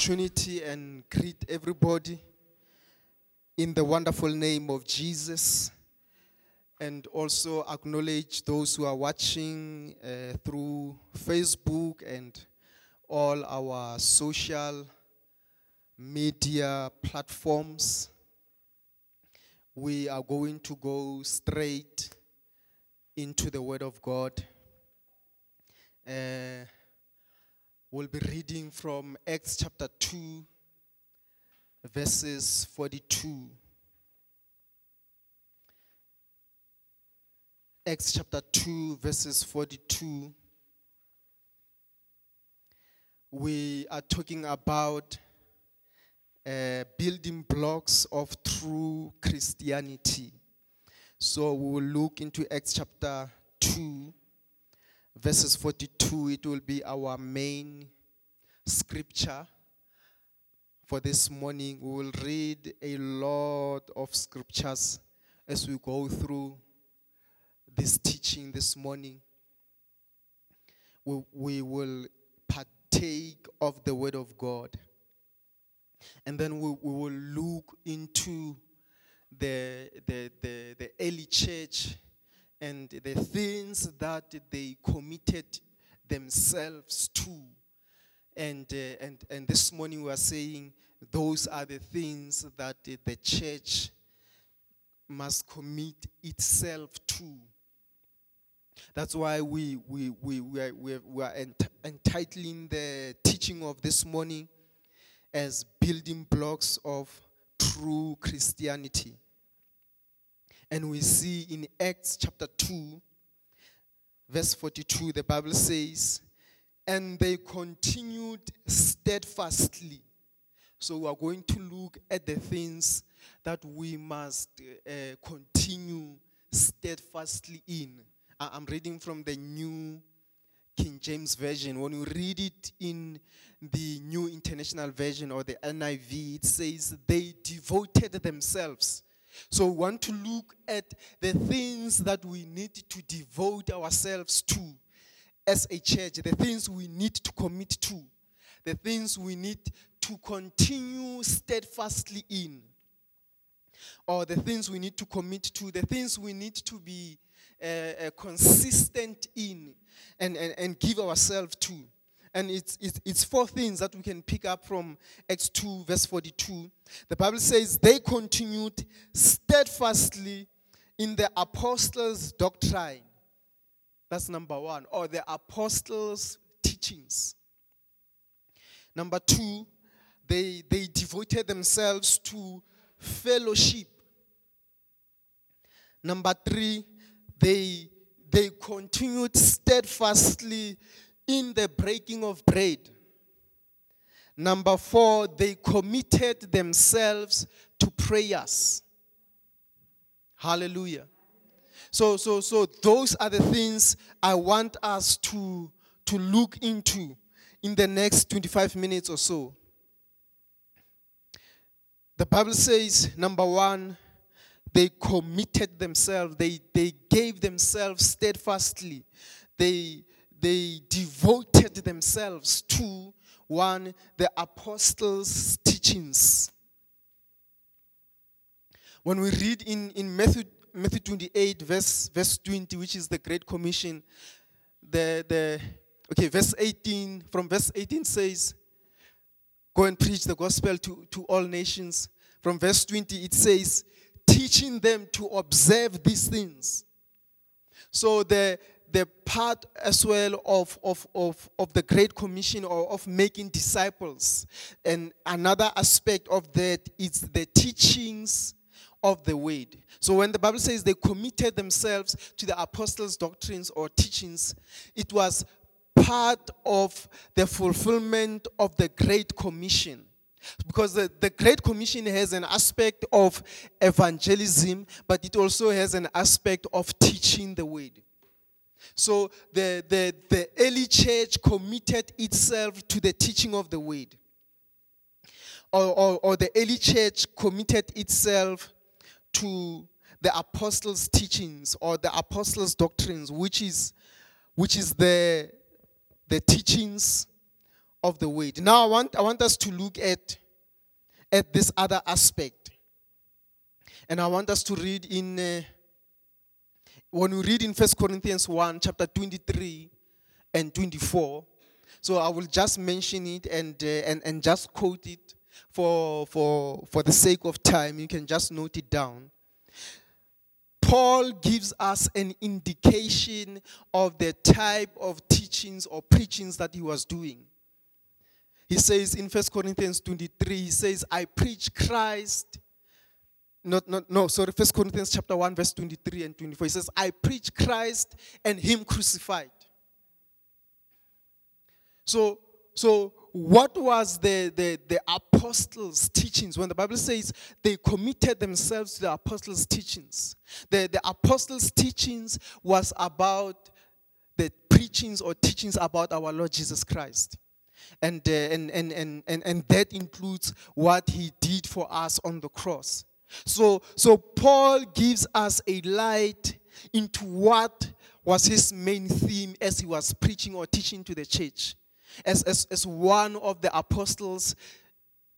opportunity and greet everybody in the wonderful name of Jesus. And also acknowledge those who are watching uh, through Facebook and all our social media platforms. We are going to go straight into the Word of God. Uh, we'll be reading from Acts chapter 2, verses 42. Acts chapter 2, verses 42. We are talking about uh, building blocks of true Christianity. So we will look into Acts chapter 2, verses 42. It will be our main scripture for this morning. We will read a lot of scriptures as we go through this teaching this morning. We, we will partake of the Word of God. And then we, we will look into the, the, the, the early church and the things that they committed themselves to. And, uh, and, and this morning we are saying those are the things that the church must commit itself to. That's why we, we, we, we are, we are, we are ent- entitling the teaching of this morning as building blocks of true Christianity. And we see in Acts chapter 2, verse 42, the Bible says, And they continued steadfastly. So we are going to look at the things that we must uh, continue steadfastly in. I'm reading from the New King James Version. When you read it in the New International Version or the NIV, it says they devoted themselves. So we want to look at the things that we need to devote ourselves to as a church, the things we need to commit to, the things we need to continue steadfastly in, or the things we need to commit to, the things we need to be uh, uh, consistent in and, and, and give ourselves to. And it's, it's, it's four things that we can pick up from Acts 2, verse 42. The Bible says they continued steadfastly in the apostles' doctrine. That's number one, or the apostles' teachings. Number two, they, they devoted themselves to fellowship. Number three, they, they continued steadfastly in the breaking of bread. Number four, they committed themselves to prayers. Hallelujah. So, so, so those are the things I want us to, to look into in the next 25 minutes or so. The Bible says, number one, they committed themselves, they, they gave themselves steadfastly, they, they devoted themselves to one, the apostles' teachings. When we read in, in Matthew, Matthew 28, verse, verse 20, which is the Great Commission, the, the okay, verse 18, from verse 18 says, Go and preach the gospel to, to all nations. From verse 20, it says, teaching them to observe these things. So the the part as well of, of, of, of the Great Commission or of making disciples. And another aspect of that is the teachings of the word. So when the Bible says they committed themselves to the apostles' doctrines or teachings, it was part of the fulfillment of the Great Commission. Because the, the Great Commission has an aspect of evangelism, but it also has an aspect of teaching the word. So the, the, the early church committed itself to the teaching of the word. Or, or, or the early church committed itself to the apostles' teachings or the apostles' doctrines, which is, which is the, the teachings of the word. Now I want, I want us to look at, at this other aspect. And I want us to read in, uh, when we read in First Corinthians 1, chapter 23 and 24. So I will just mention it and, uh, and, and just quote it for, for, for the sake of time. You can just note it down. Paul gives us an indication of the type of teachings or preachings that he was doing. He says in 1 Corinthians 23, he says, I preach Christ. Not, not, no, sorry, 1 Corinthians chapter 1, verse 23 and 24. He says, I preach Christ and him crucified. So, so what was the, the, the apostles' teachings? When the Bible says they committed themselves to the apostles' teachings, the, the apostles' teachings was about the preachings or teachings about our Lord Jesus Christ. And, uh, and, and, and, and, and that includes what he did for us on the cross. So, so Paul gives us a light into what was his main theme as he was preaching or teaching to the church as, as, as one of the apostles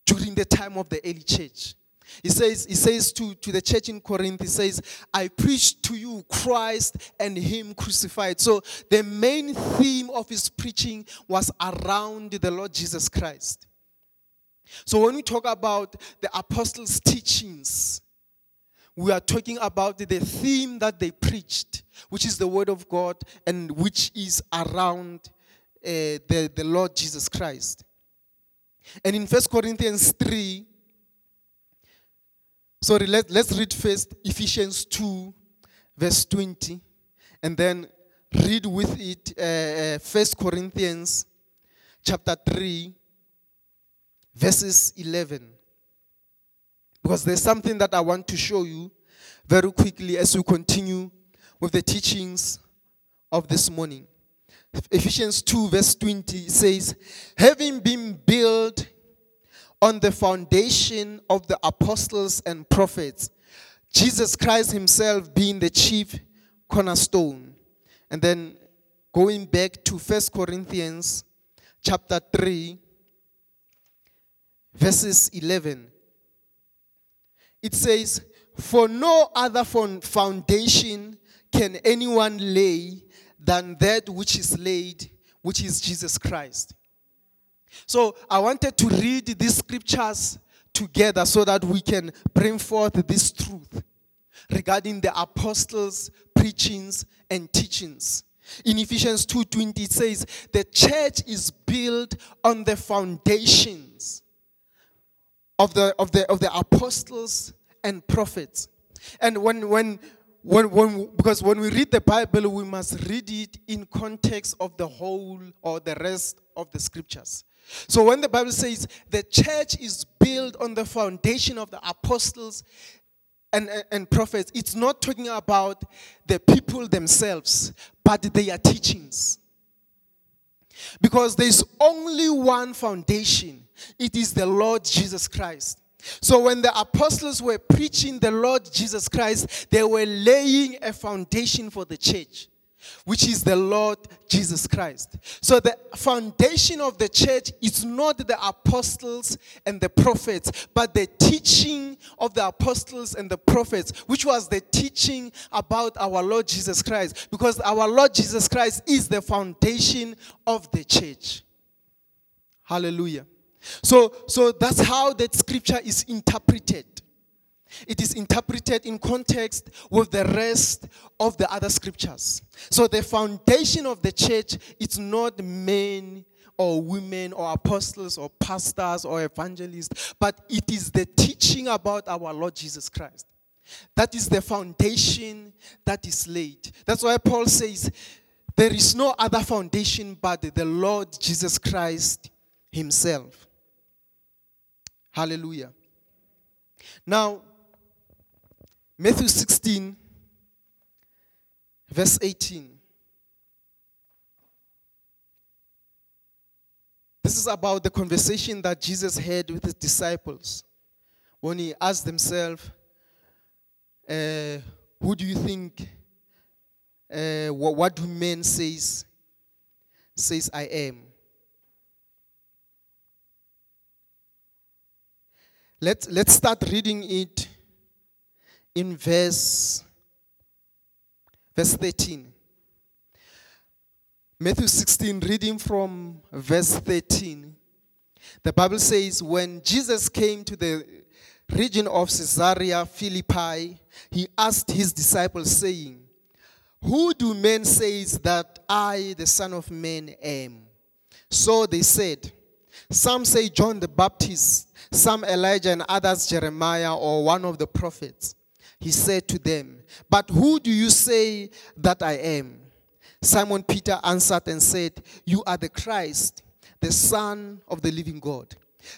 during the time of the early church. He says, he says to, to the church in Corinth, he says, I preach to you Christ and Him crucified. So the main theme of his preaching was around the Lord Jesus Christ. So when we talk about the apostles' teachings, we are talking about the theme that they preached, which is the Word of God and which is around uh, the, the Lord Jesus Christ. And in First Corinthians 3, sorry, let, let's read first Ephesians 2, verse 20, and then read with it uh, uh, First Corinthians chapter 3, verses 11. Because there's something that I want to show you very quickly as we continue with the teachings of this morning. Ephesians 2, verse 20 says, Having been built on the foundation of the apostles and prophets, Jesus Christ Himself being the chief cornerstone. And then going back to First Corinthians chapter 3, verses 11, it says, For no other foundation can anyone lay than that which is laid, which is Jesus Christ. So I wanted to read these scriptures together so that we can bring forth this truth regarding the apostles' preachings and teachings. In Ephesians 2:20 it says the church is built on the foundations of the of the of the apostles and prophets. And when when when, when, because when we read the Bible, we must read it in context of the whole or the rest of the scriptures. So when the Bible says the church is built on the foundation of the apostles and, and, and prophets, it's not talking about the people themselves, but their teachings. Because there's only one foundation it is the Lord Jesus Christ. So when the apostles were preaching the Lord Jesus Christ, they were laying a foundation for the church, which is the Lord Jesus Christ. So the foundation of the church is not the apostles and the prophets, but the teaching of the apostles and the prophets, which was the teaching about our Lord Jesus Christ, because our Lord Jesus Christ is the foundation of the church. Hallelujah. So, so that's how that scripture is interpreted. It is interpreted in context with the rest of the other scriptures. So the foundation of the church is not men or women or apostles or pastors or evangelists, but it is the teaching about our Lord Jesus Christ. That is the foundation that is laid. That's why Paul says, There is no other foundation but the Lord Jesus Christ Himself. Hallelujah. Now, Matthew 16, verse 18. This is about the conversation that Jesus had with his disciples when he asked himself, uh, Who do you think, uh, what, what do men says, says I am? Let, let's start reading it in verse, verse 13. Matthew 16, reading from verse 13. The Bible says, When Jesus came to the region of Caesarea Philippi, he asked his disciples, saying, Who do men say that I, the Son of Man, am? So they said, Some say John the Baptist, some Elijah, and others Jeremiah or one of the prophets. He said to them, But who do you say that I am? Simon Peter answered and said, You are the Christ, the Son of the living God.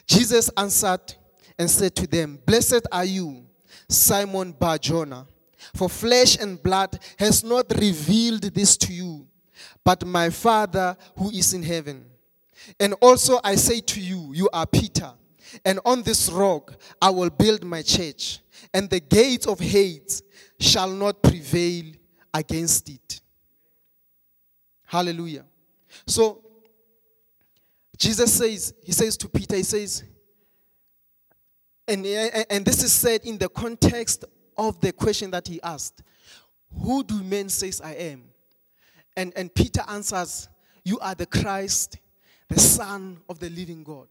Jesus answered and said to them, Blessed are you, Simon Bar Jonah, for flesh and blood has not revealed this to you, but my Father who is in heaven. And also I say to you, you are Peter, and on this rock I will build my church, and the gates of Hades shall not prevail against it. Hallelujah. So Jesus says, He says to Peter, He says, and, and this is said in the context of the question that he asked Who do men say I am? And, and Peter answers, You are the Christ, the Son of the living God.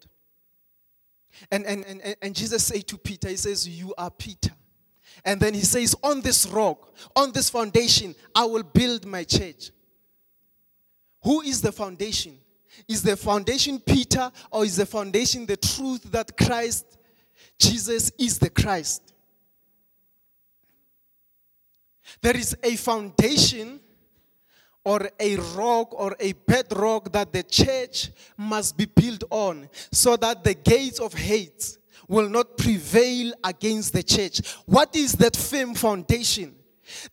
And, and, and, and Jesus said to Peter, He says, You are Peter. And then he says, On this rock, on this foundation, I will build my church. Who is the foundation? Is the foundation Peter or is the foundation the truth that Christ, Jesus is the Christ? There is a foundation or a rock or a bedrock that the church must be built on so that the gates of Hades will not prevail against the church. What is that firm foundation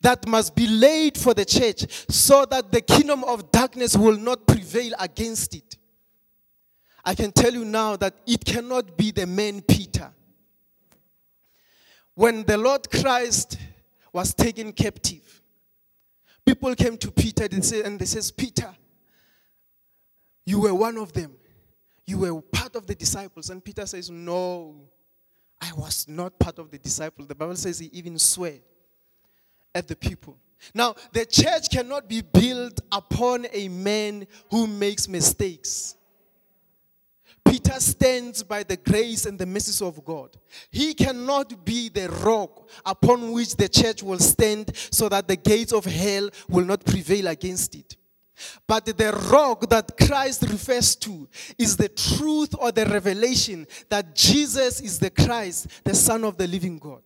that must be laid for the church so that the kingdom of darkness will not prevail against it? I can tell you now that it cannot be the man Peter. When the Lord Christ was taken captive, people came to Peter and, say, and they says, Peter, you were one of them. You were part of the disciples. And Peter says, No, I was not part of the disciples. The Bible says he even swear at the people. Now, the church cannot be built upon a man who makes mistakes. Peter stands by the grace and the mercy of God. He cannot be the rock upon which the church will stand so that the gates of hell will not prevail against it. But the rock that Christ refers to is the truth or the revelation that Jesus is the Christ, the Son of the living God.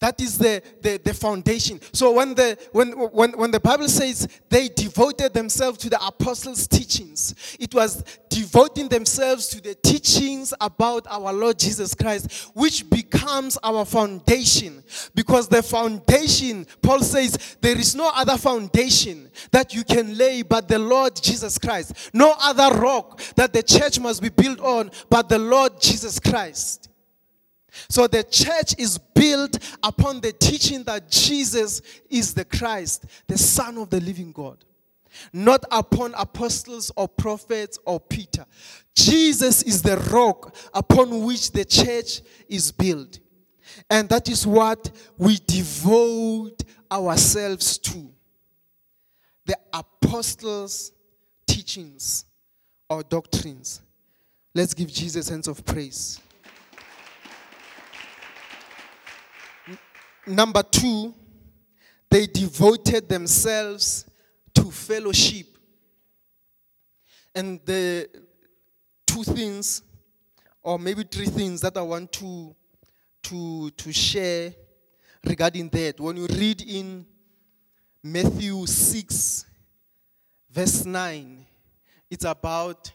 That is the, the, the, foundation. So when the, when, when, when the Bible says they devoted themselves to the apostles' teachings, it was devoting themselves to the teachings about our Lord Jesus Christ, which becomes our foundation. Because the foundation, Paul says, there is no other foundation that you can lay but the Lord Jesus Christ. No other rock that the church must be built on but the Lord Jesus Christ. So the church is built upon the teaching that Jesus is the Christ, the Son of the living God. Not upon apostles or prophets or Peter. Jesus is the rock upon which the church is built. And that is what we devote ourselves to. The apostles' teachings or doctrines. Let's give Jesus hands of praise. Number two, they devoted themselves to fellowship. And the two things, or maybe three things that I want to, to, to share regarding that. When you read in Matthew 6, verse 9, it's about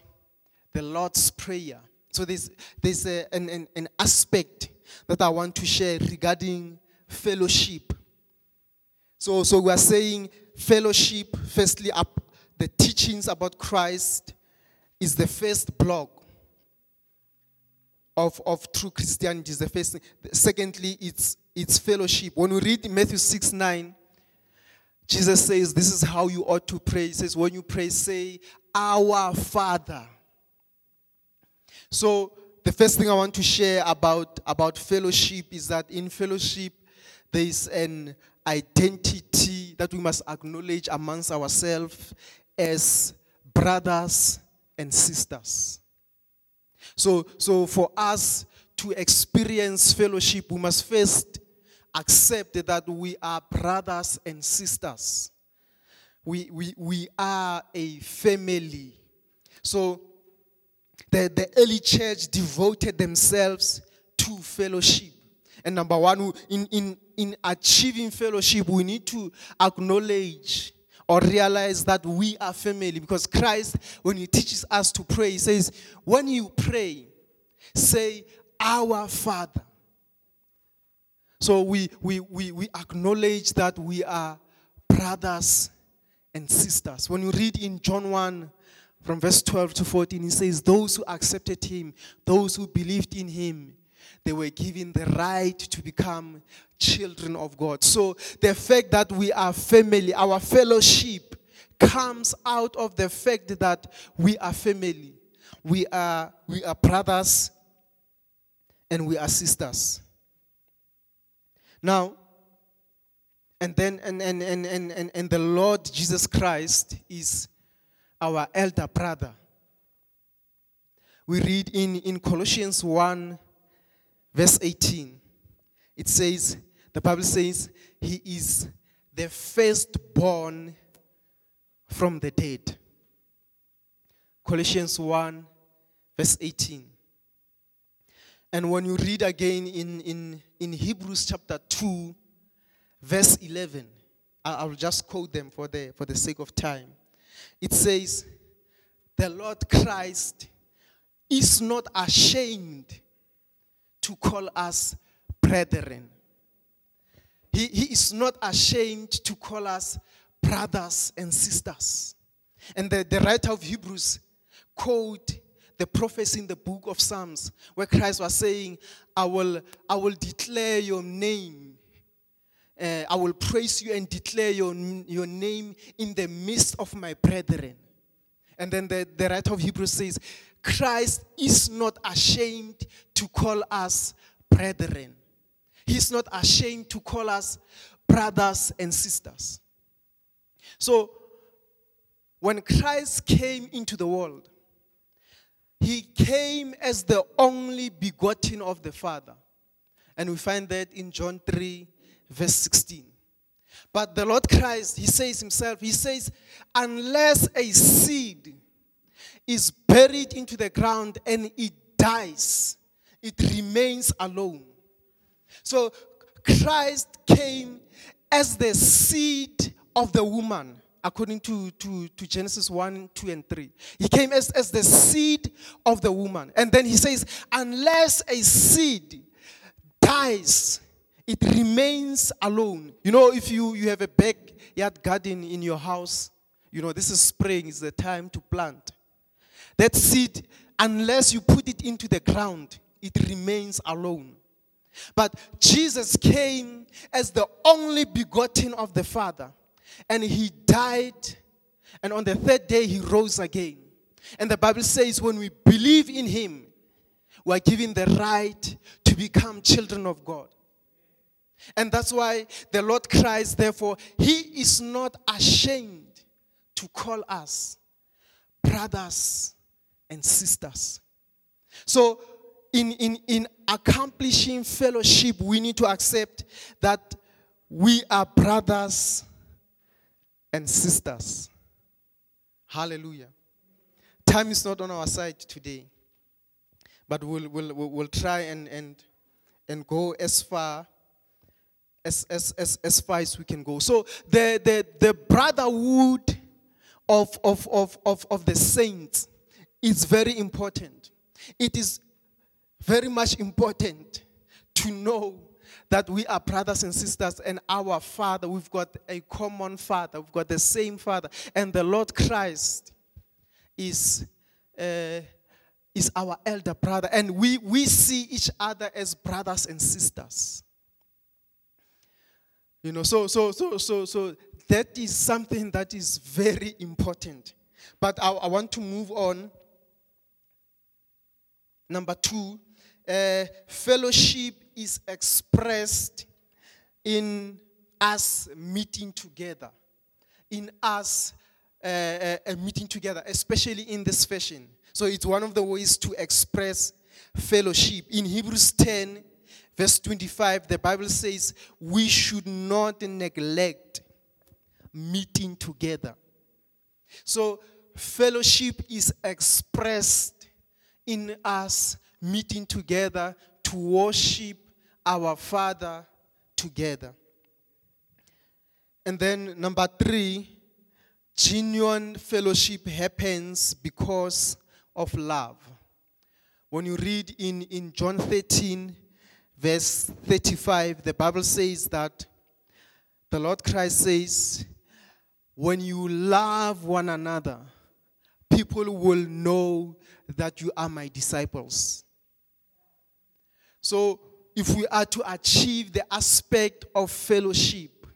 the Lord's Prayer. So there's, there's a, an, an, an aspect that I want to share regarding fellowship. So, so we are saying fellowship, firstly, up the teachings about Christ is the first block of, of true Christianity. Is the first. Secondly, it's it's fellowship. When we read Matthew 6 9, Jesus says, This is how you ought to pray. He says, When you pray, say, Our Father. So the first thing I want to share about, about fellowship is that in fellowship, there is an identity that we must acknowledge amongst ourselves as brothers and sisters. So, so for us to experience fellowship, we must first accept that we are brothers and sisters. We, we, we are a family. So the, the early church devoted themselves to fellowship. And number one, in, in, in achieving fellowship, we need to acknowledge or realize that we are family because Christ, when He teaches us to pray, He says, When you pray, say, Our Father. So we, we, we, we acknowledge that we are brothers and sisters. When you read in John 1, from verse 12 to 14, he says, Those who accepted him, those who believed in him, they were given the right to become children of God. So the fact that we are family, our fellowship comes out of the fact that we are family. We are, we are brothers and we are sisters. Now, and then and, and, and, and, and, the Lord Jesus Christ is our elder brother. We read in, in Colossians 1 verse 18. It says, the Bible says, He is the firstborn from the dead. Colossians 1, verse 18. And when you read again in, in, in Hebrews chapter 2, verse 11, I'll just quote them for the, for the sake of time. It says, The Lord Christ is not ashamed to call us brethren. He, he is not ashamed to call us brothers and sisters. And the, the writer of Hebrews quote the prophets in the book of Psalms where Christ was saying, I will, I will declare your name. Uh, I will praise you and declare your, your name in the midst of my brethren. And then the, the writer of Hebrews says, Christ is not ashamed to call us brethren. He's not ashamed to call us brothers and sisters. So, when Christ came into the world, he came as the only begotten of the Father. And we find that in John 3, verse 16. But the Lord Christ, he says himself, he says, unless a seed is buried into the ground and it dies, it remains alone. So Christ came as the seed of the woman, according to, to, to Genesis 1, 2, and 3. He came as, as the seed of the woman. And then he says, unless a seed dies, it remains alone. You know, if you, you have a backyard garden in your house, you know, this is spring, it's the time to plant. That seed, unless you put it into the ground, it remains alone. But Jesus came as the only begotten of the Father, and he died, and on the third day he rose again. And the Bible says, when we believe in him, we are given the right to become children of God. And that's why the Lord Christ, therefore, He is not ashamed to call us brothers and sisters. So, in, in, in accomplishing fellowship, we need to accept that we are brothers and sisters. Hallelujah. Time is not on our side today, but we'll, we'll, we'll try and, and, and go as far as, as, as, as far as we can go. So the, the, the brotherhood of, of, of, of, of the saints is very important. It is very much important to know that we are brothers and sisters and our father we've got a common father we've got the same father and the lord christ is uh, is our elder brother and we we see each other as brothers and sisters you know, so so so so so that is something that is very important. But I, I want to move on Number two, uh, fellowship is expressed in us meeting together, in us uh, uh, uh, meeting together, especially in this fashion. So it's one of the ways to express fellowship. In Hebrews 10, verse 25, the Bible says, We should not neglect meeting together. So fellowship is expressed in us meeting together to worship our Father together. And then, number three, genuine fellowship happens because of love. When you read in, in John 13, verse 35, the Bible says that the Lord Christ says, When you love one another, people will know that you are my disciples. So, if we are to achieve the aspect of fellowship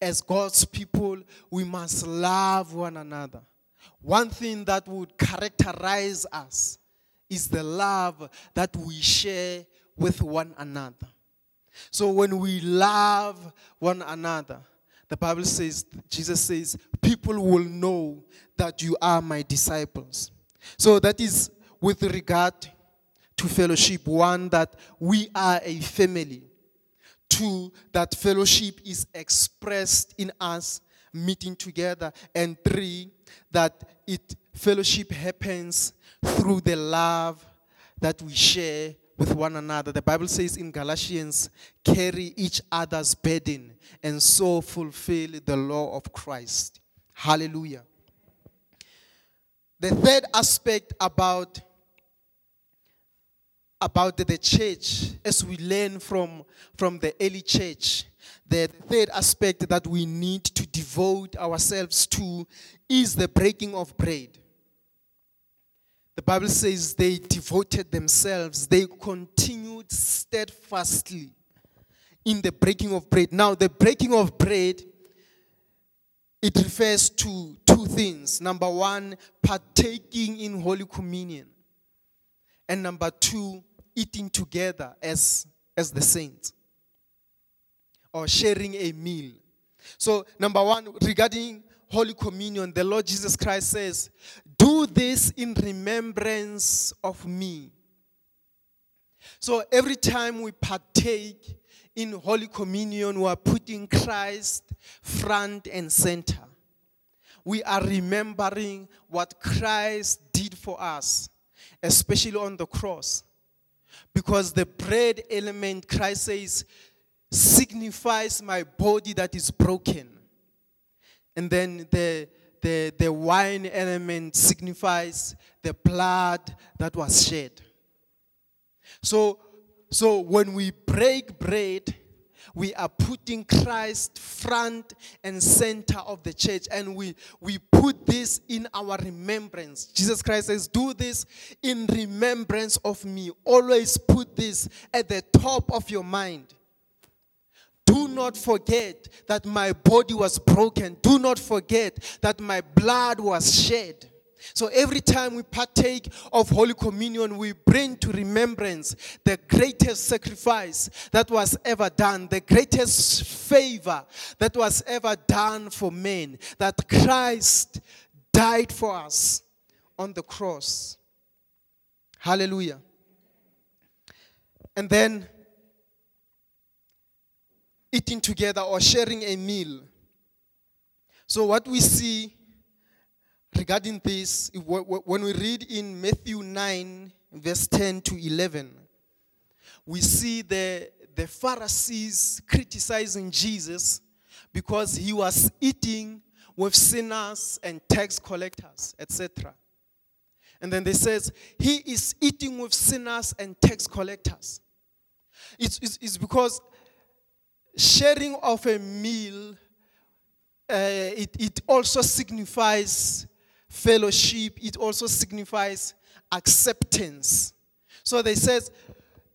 as God's people, we must love one another. One thing that would characterize us is the love that we share with one another. So when we love one another, the Bible says, Jesus says, people will know that you are my disciples. So that is with regard to fellowship. One, that we are a family. Two, that fellowship is expressed in us meeting together. And three, that it fellowship happens through the love that we share with one another. The Bible says in Galatians, carry each other's burden and so fulfill the law of Christ. Hallelujah. The third aspect about about the church as we learn from, from the early church the third aspect that we need to devote ourselves to is the breaking of bread the bible says they devoted themselves they continued steadfastly in the breaking of bread now the breaking of bread it refers to two things. Number one, partaking in Holy Communion. And number two, eating together as, as the saints. Or sharing a meal. So, number one, regarding Holy Communion, the Lord Jesus Christ says, Do this in remembrance of me. So, every time we partake in Holy Communion, we are putting Christ front and center. We are remembering what Christ did for us, especially on the cross. Because the bread element, Christ says, signifies my body that is broken. And then the, the, the wine element signifies the blood that was shed. So so when we break bread, we are putting Christ front and center of the church and we, we put this in our remembrance. Jesus Christ says, Do this in remembrance of me. Always put this at the top of your mind. Do not forget that my body was broken. Do not forget that my blood was shed. So every time we partake of Holy Communion, we bring to remembrance the greatest sacrifice that was ever done, the greatest favor that was ever done for men, that Christ died for us on the cross. Hallelujah. And then eating together or sharing a meal. So, what we see regarding this, when we read in Matthew 9, verse 10 to 11, we see the, the Pharisees criticizing Jesus because he was eating with sinners and tax collectors, etc. And then they says he is eating with sinners and tax collectors. It's, it's, it's because sharing of a meal, uh, it, it also signifies fellowship, it also signifies acceptance. So they says,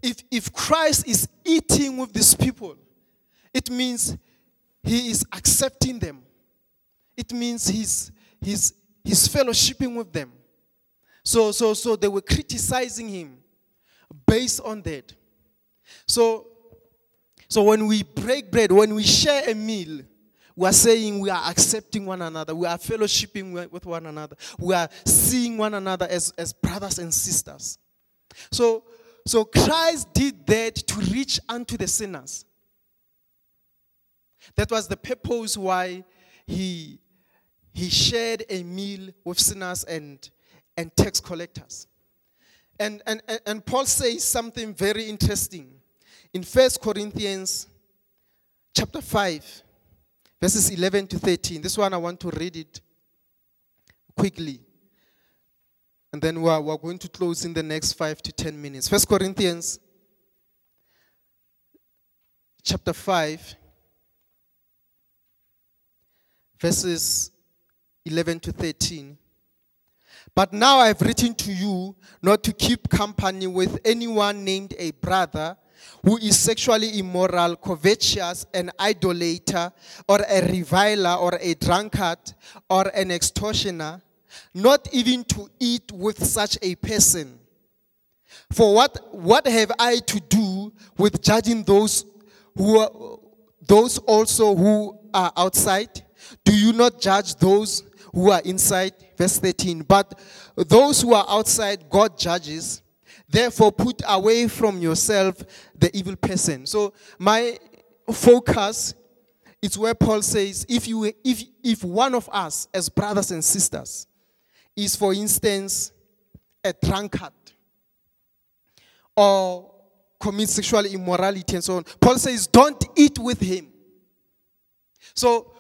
if, if Christ is eating with these people, it means he is accepting them. It means he's, he's, he's fellowshipping with them. So, so, so they were criticizing him based on that. So, so when we break bread, when we share a meal, we are saying we are accepting one another, we are fellowshipping with one another, we are seeing one another as, as brothers and sisters. So, so Christ did that to reach unto the sinners. That was the purpose why he, he shared a meal with sinners and, and tax collectors. And, and, and Paul says something very interesting in 1 Corinthians chapter 5, verses 11 to 13. This one I want to read it quickly. And then we're, we're going to close in the next five to ten minutes. First Corinthians chapter 5, verses 11 to 13. But now I've written to you not to keep company with anyone named a brother who is sexually immoral, covetous, an idolater, or a reviler, or a drunkard, or an extortioner, not even to eat with such a person. For what, what have I to do with judging those who are, those also who are outside? Do you not judge those who are inside? Verse 13. But those who are outside, God judges. Therefore, put away from yourself the evil person. So, my focus is where Paul says if, you, if, if one of us, as brothers and sisters, is, for instance, a drunkard or commits sexual immorality and so on, Paul says, don't eat with him. So,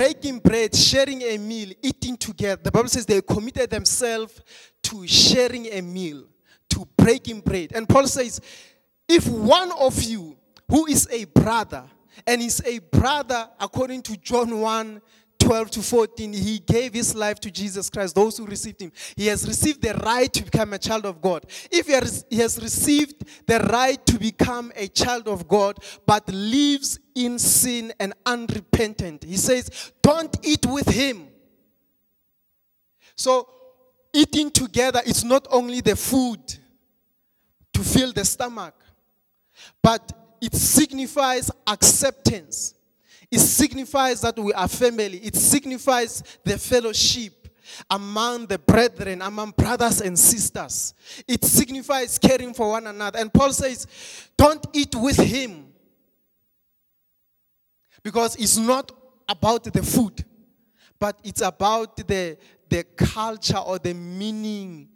breaking bread, sharing a meal, eating together. The Bible says they committed themselves to sharing a meal, to breaking bread. And Paul says, if one of you who is a brother, and is a brother according to John 1 12 to 14, he gave his life to Jesus Christ, those who received him. He has received the right to become a child of God. If he has, he has received the right to become a child of God, but lives in sin and unrepentant, he says, don't eat with him. So, eating together is not only the food to fill the stomach, but it signifies acceptance it signifies that we are family. It signifies the fellowship among the brethren, among brothers and sisters. It signifies caring for one another. And Paul says, don't eat with him. Because it's not about the food, but it's about the, the culture or the meaning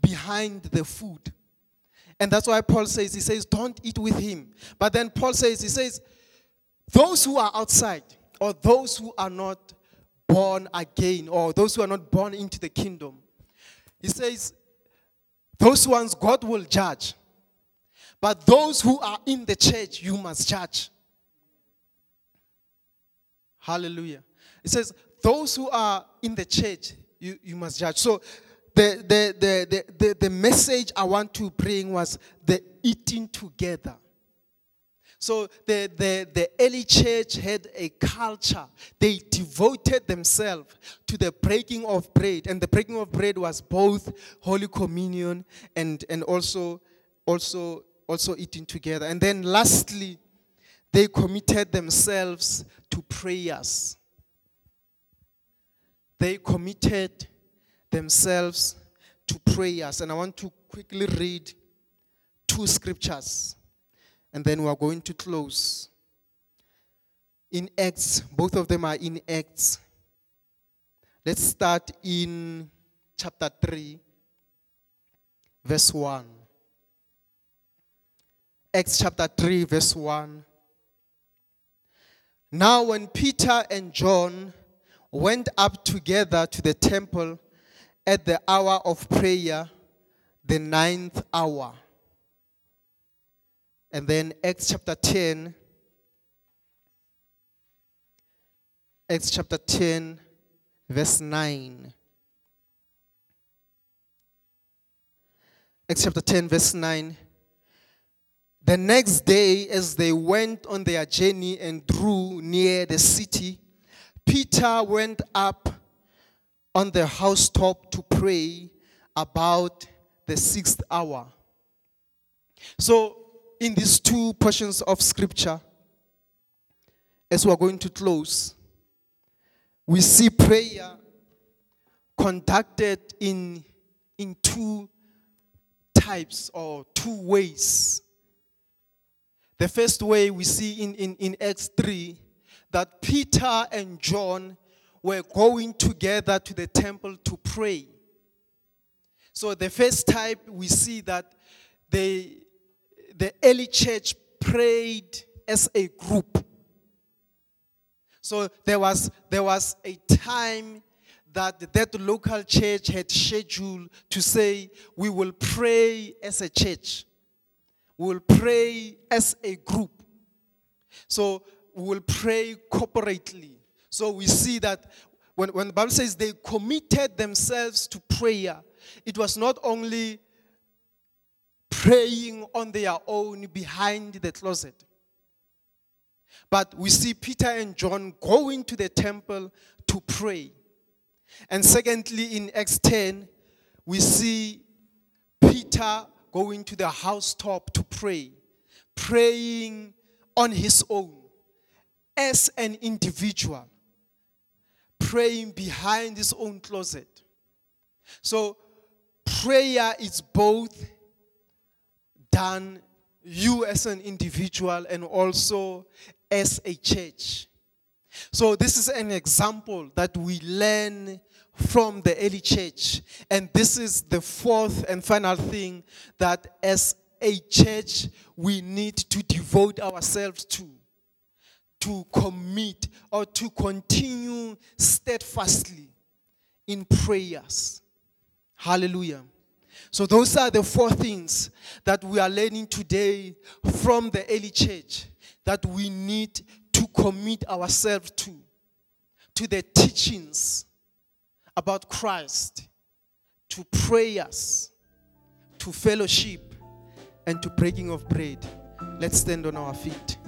behind the food. And that's why Paul says, he says, don't eat with him. But then Paul says, he says, those who are outside, or those who are not born again, or those who are not born into the kingdom, he says, those ones God will judge. But those who are in the church, you must judge. Hallelujah. It says, those who are in the church, you, you must judge. So the, the, the, the, the, message I want to bring was the eating together. So the, the, the early church had a culture. They devoted themselves to the breaking of bread. And the breaking of bread was both Holy Communion and, and also, also, also eating together. And then lastly, they committed themselves to prayers. They committed themselves to prayers. And I want to quickly read two scriptures and then we are going to close. In Acts, both of them are in Acts. Let's start in chapter 3, verse 1. Acts chapter 3, verse 1. Now, when Peter and John went up together to the temple at the hour of prayer, the ninth hour, and then Acts chapter 10. Acts chapter 10, verse 9. Acts chapter 10, verse 9. The next day, as they went on their journey and drew near the city, Peter went up on the housetop to pray about the sixth hour. So, in these two portions of scripture, as we are going to close, we see prayer conducted in, in two types or two ways. The first way we see in, in, in Acts 3 that Peter and John were going together to the temple to pray. So the first type we see that they, the early church prayed as a group. So there was, there was a time that that local church had scheduled to say, we will pray as a church. We will pray as a group. So we will pray corporately. So we see that when, when the Bible says they committed themselves to prayer, it was not only praying on their own behind the closet. But we see Peter and John going to the temple to pray. And secondly, in Acts 10, we see Peter going to the housetop to pray, praying on his own as an individual, praying behind his own closet. So, prayer is both done you as an individual and also as a church. So, this is an example that we learn from the early church. And this is the fourth and final thing that as a church we need to devote ourselves to. To commit or to continue steadfastly in prayers. Hallelujah. So, those are the four things that we are learning today from the early church that we need to commit ourselves to, to the teachings about Christ, to prayers, to fellowship, and to breaking of bread. Let's stand on our feet.